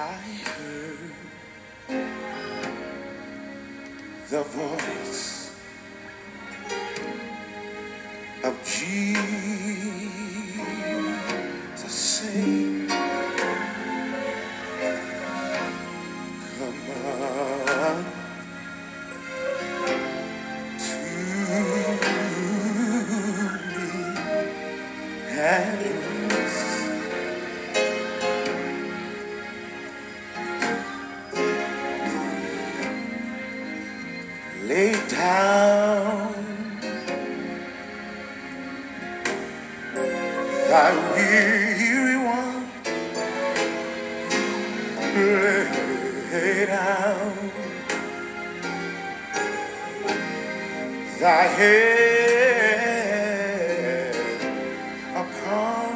I heard the voice of Jesus sing. Down thy weary one. Lay down thy head upon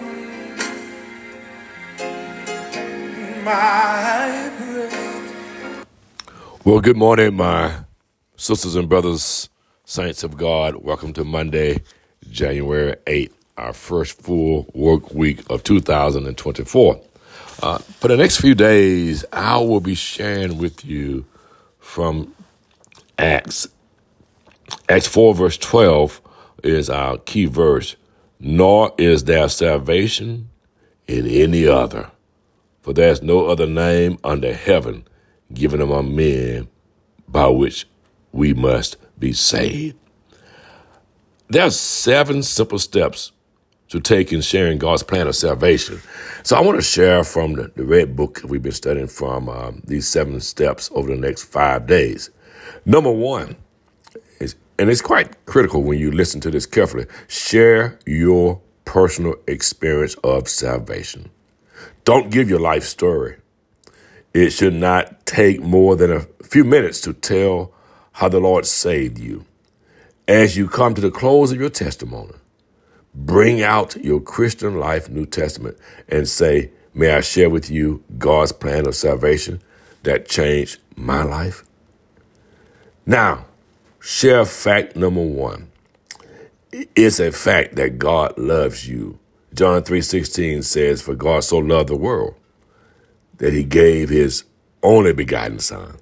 my breast. Well, good morning, my sisters and brothers, saints of God. Welcome to Monday, January 8th, our first full work week of 2024. Uh, for the next few days, I will be sharing with you from Acts. Acts 4, verse 12 is our key verse. Nor is there salvation in any other, for there is no other name under heaven given among men by which we must be saved. There are seven simple steps to take in sharing God's plan of salvation. So I want to share from the, the red book we've been studying from um, these seven steps over the next five days. Number one is, and it's quite critical when you listen to this carefully, share your personal experience of salvation. Don't give your life story. It should not take more than a few minutes to tell how the Lord saved you. As you come to the close of your testimony, bring out your Christian Life New Testament and say, May I share with you God's plan of salvation that changed my life? Now, share fact number one. It's a fact that God loves you. John 3:16 says, For God so loved the world that he gave his only begotten Son,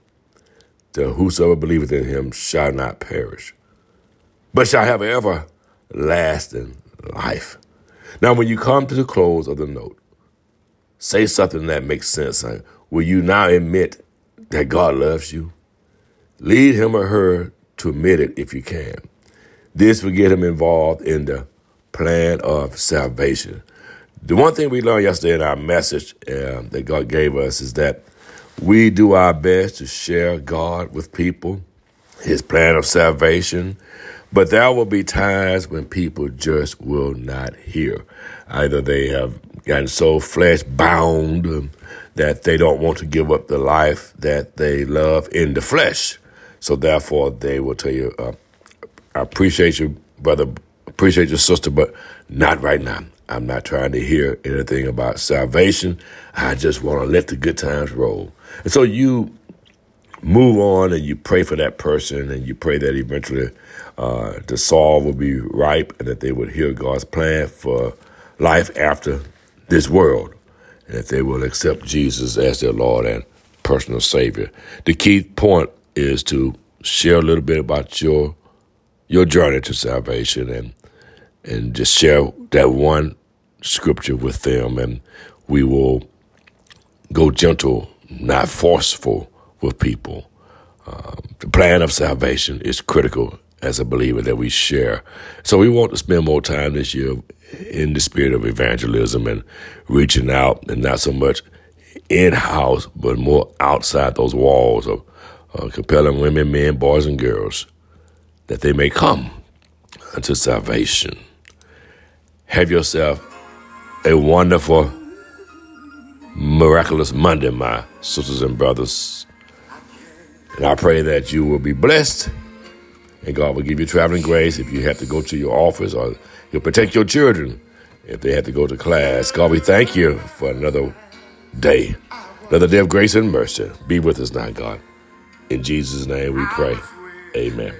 that whosoever believeth in him shall not perish, but shall have everlasting life. Now, when you come to the close of the note, say something that makes sense. Will you now admit that God loves you? Lead him or her to admit it if you can. This will get him involved in the plan of salvation. The one thing we learned yesterday in our message uh, that God gave us is that we do our best to share God with people, His plan of salvation, but there will be times when people just will not hear. Either they have gotten so flesh bound um, that they don't want to give up the life that they love in the flesh. So therefore, they will tell you, uh, I appreciate you, brother, appreciate your sister, but not right now. I'm not trying to hear anything about salvation. I just want to let the good times roll. And so you move on and you pray for that person and you pray that eventually uh, the soul will be ripe and that they would hear God's plan for life after this world and that they will accept Jesus as their Lord and personal Savior. The key point is to share a little bit about your your journey to salvation and and just share that one scripture with them and we will go gentle, not forceful with people. Um, the plan of salvation is critical as a believer that we share. So we want to spend more time this year in the spirit of evangelism and reaching out and not so much in house, but more outside those walls of uh, compelling women, men, boys, and girls that they may come unto salvation. Have yourself a wonderful, miraculous Monday, my sisters and brothers. And I pray that you will be blessed and God will give you traveling grace if you have to go to your office or He'll protect your children if they have to go to class. God, we thank you for another day, another day of grace and mercy. Be with us now, God. In Jesus' name we pray. Amen.